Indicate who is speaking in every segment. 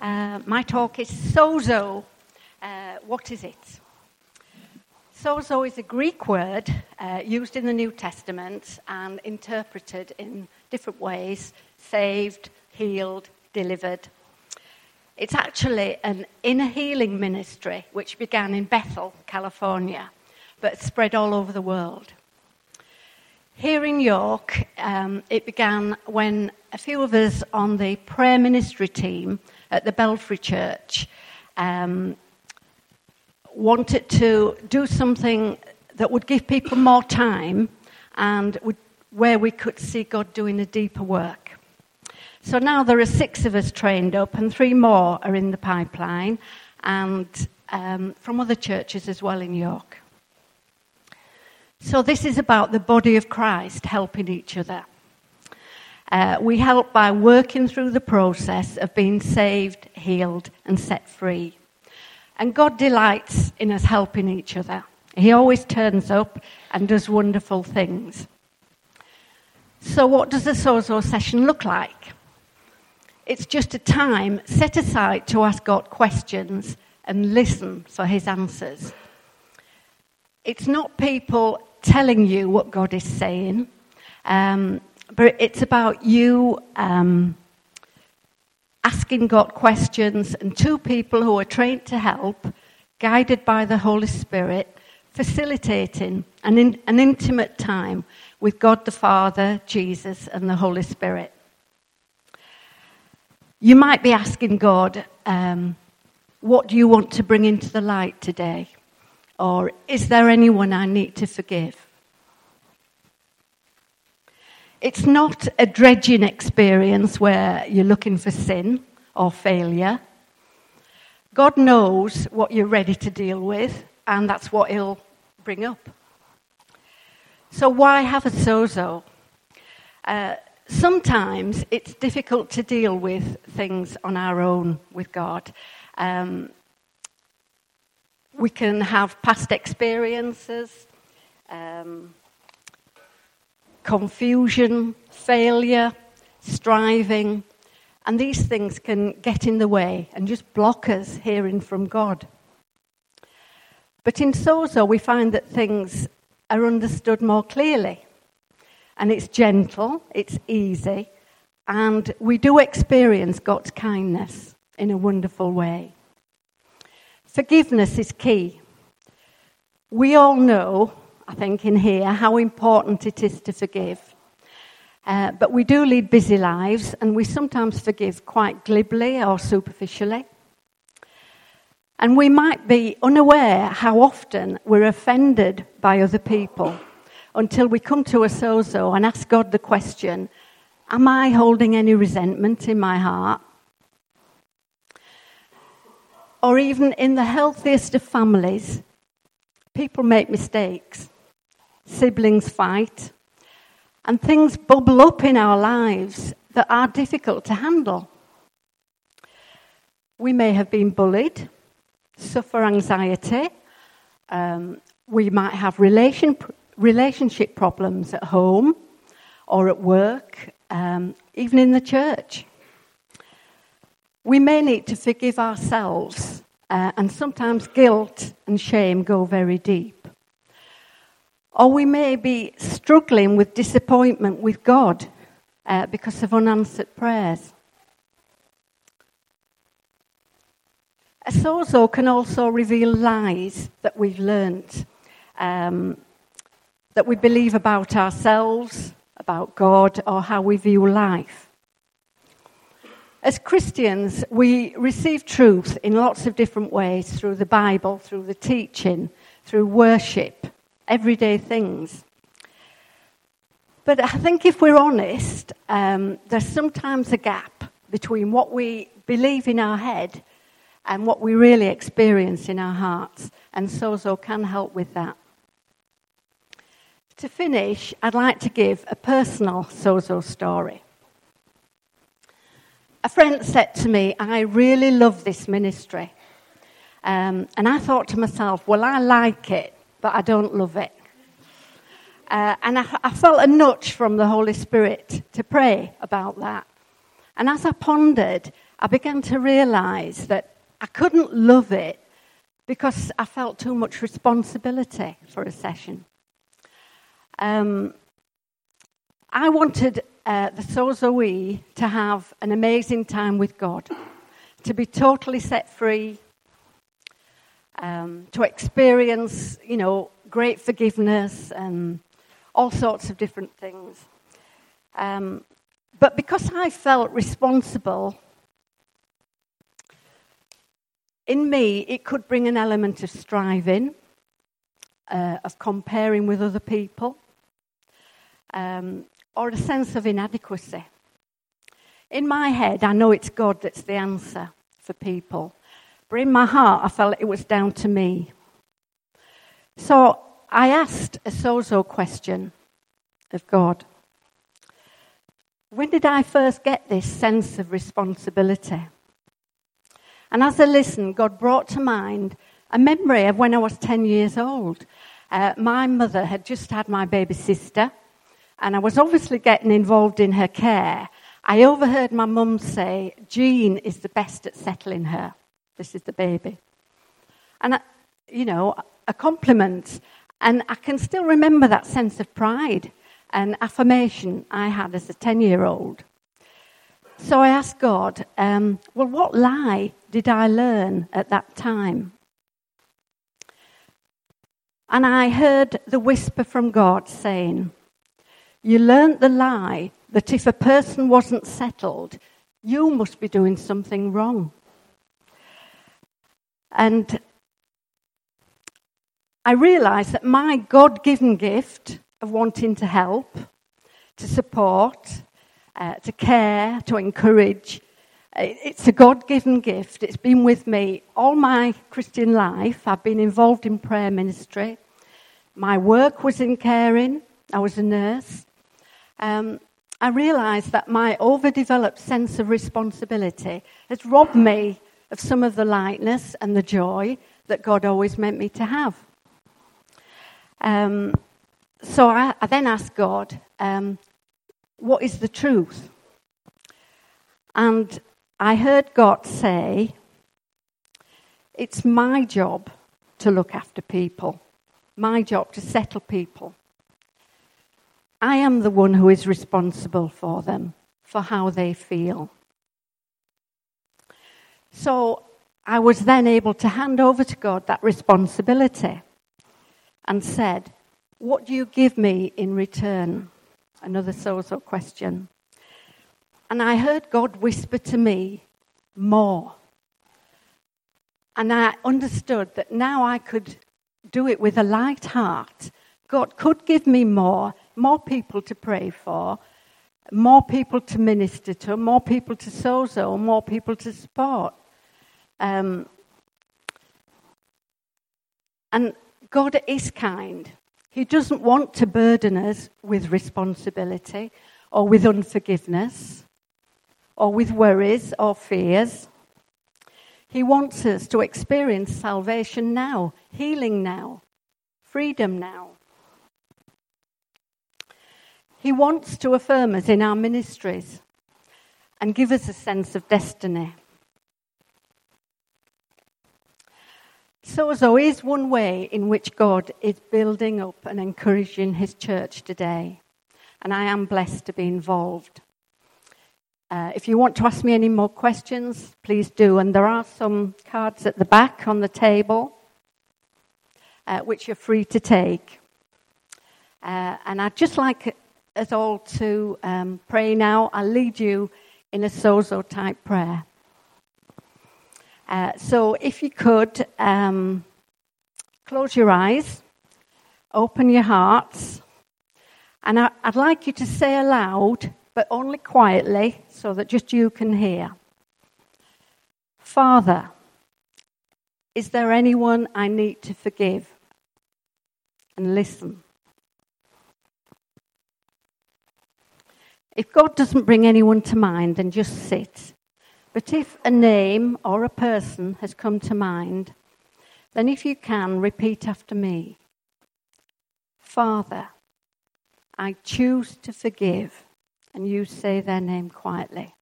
Speaker 1: Uh, my talk is sozo. Uh, what is it? Sozo is a Greek word uh, used in the New Testament and interpreted in different ways saved, healed, delivered. It's actually an inner healing ministry which began in Bethel, California, but spread all over the world. Here in York, um, it began when a few of us on the prayer ministry team at the Belfrey Church um, wanted to do something that would give people more time and would, where we could see God doing a deeper work. So now there are six of us trained up, and three more are in the pipeline, and um, from other churches as well in York. So, this is about the body of Christ helping each other. Uh, we help by working through the process of being saved, healed, and set free. And God delights in us helping each other. He always turns up and does wonderful things. So, what does a Sozo session look like? It's just a time set aside to ask God questions and listen for His answers. It's not people telling you what God is saying, um, but it's about you um, asking God questions and two people who are trained to help, guided by the Holy Spirit, facilitating an, in, an intimate time with God the Father, Jesus, and the Holy Spirit. You might be asking God, um, What do you want to bring into the light today? Or is there anyone I need to forgive? It's not a dredging experience where you're looking for sin or failure. God knows what you're ready to deal with, and that's what He'll bring up. So, why have a sozo? Uh, sometimes it's difficult to deal with things on our own with God. Um, we can have past experiences, um, confusion, failure, striving, and these things can get in the way and just block us hearing from God. But in Sozo, we find that things are understood more clearly. And it's gentle, it's easy, and we do experience God's kindness in a wonderful way. Forgiveness is key. We all know, I think, in here, how important it is to forgive. Uh, but we do lead busy lives, and we sometimes forgive quite glibly or superficially. And we might be unaware how often we're offended by other people until we come to a sozo and ask God the question Am I holding any resentment in my heart? or even in the healthiest of families, people make mistakes, siblings fight, and things bubble up in our lives that are difficult to handle. We may have been bullied, suffer anxiety, um, we might have relation, relationship problems at home or at work, um, even in the church. We may need to forgive ourselves, uh, and sometimes guilt and shame go very deep. Or we may be struggling with disappointment with God uh, because of unanswered prayers. A sozo can also reveal lies that we've learnt, um, that we believe about ourselves, about God, or how we view life. As Christians, we receive truth in lots of different ways through the Bible, through the teaching, through worship, everyday things. But I think if we're honest, um, there's sometimes a gap between what we believe in our head and what we really experience in our hearts. And Sozo can help with that. To finish, I'd like to give a personal Sozo story. A friend said to me, I really love this ministry. Um, and I thought to myself, well, I like it, but I don't love it. Uh, and I, I, felt a nudge from the Holy Spirit to pray about that. And as I pondered, I began to realize that I couldn't love it because I felt too much responsibility for a session. Um, I wanted uh, the Sozo to have an amazing time with God, to be totally set free, um, to experience, you know, great forgiveness and all sorts of different things. Um, but because I felt responsible, in me, it could bring an element of striving, uh, of comparing with other people, um, or a sense of inadequacy. In my head, I know it's God that's the answer for people. But in my heart, I felt it was down to me. So I asked a sozo question of God. When did I first get this sense of responsibility? And as I listened, God brought to mind a memory of when I was 10 years old. Uh, my mother had just had my baby sister, and I was obviously getting involved in her care. I overheard my mum say, Jean is the best at settling her. This is the baby. And, I, you know, a compliment. And I can still remember that sense of pride and affirmation I had as a 10 year old. So I asked God, um, well, what lie did I learn at that time? And I heard the whisper from God saying, You learnt the lie that if a person wasn't settled, you must be doing something wrong. And I realized that my God given gift of wanting to help, to support, uh, to care, to encourage, it's a God given gift. It's been with me all my Christian life. I've been involved in prayer ministry. My work was in caring, I was a nurse. Um, I realized that my overdeveloped sense of responsibility has robbed me of some of the lightness and the joy that God always meant me to have. Um, so I, I, then asked God, um, what is the truth? And I heard God say, it's my job to look after people, my job to settle people. I am the one who is responsible for them, for how they feel. So I was then able to hand over to God that responsibility and said, What do you give me in return? Another sozo question. And I heard God whisper to me, More. And I understood that now I could do it with a light heart. God could give me more, more people to pray for, more people to minister to, more people to sozo, more people to support. Um, and God is kind. He doesn't want to burden us with responsibility or with unforgiveness or with worries or fears. He wants us to experience salvation now, healing now, freedom now. He wants to affirm us in our ministries and give us a sense of destiny. Sozo is one way in which God is building up and encouraging his church today. And I am blessed to be involved. Uh, if you want to ask me any more questions, please do. And there are some cards at the back on the table, uh, which you're free to take. Uh, and I'd just like us all to um, pray now. I'll lead you in a sozo type prayer. Uh, so, if you could um, close your eyes, open your hearts, and I, I'd like you to say aloud, but only quietly, so that just you can hear. Father, is there anyone I need to forgive? And listen. If God doesn't bring anyone to mind, then just sit but if a name or a person has come to mind, then if you can, repeat after me Father, I choose to forgive. And you say their name quietly.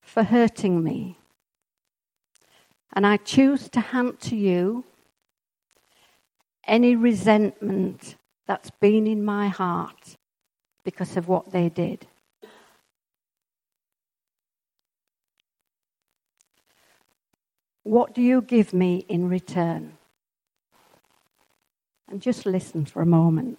Speaker 1: for hurting me. And I choose to hand to you any resentment that's been in my heart because of what they did. What do you give me in return? And just listen for a moment.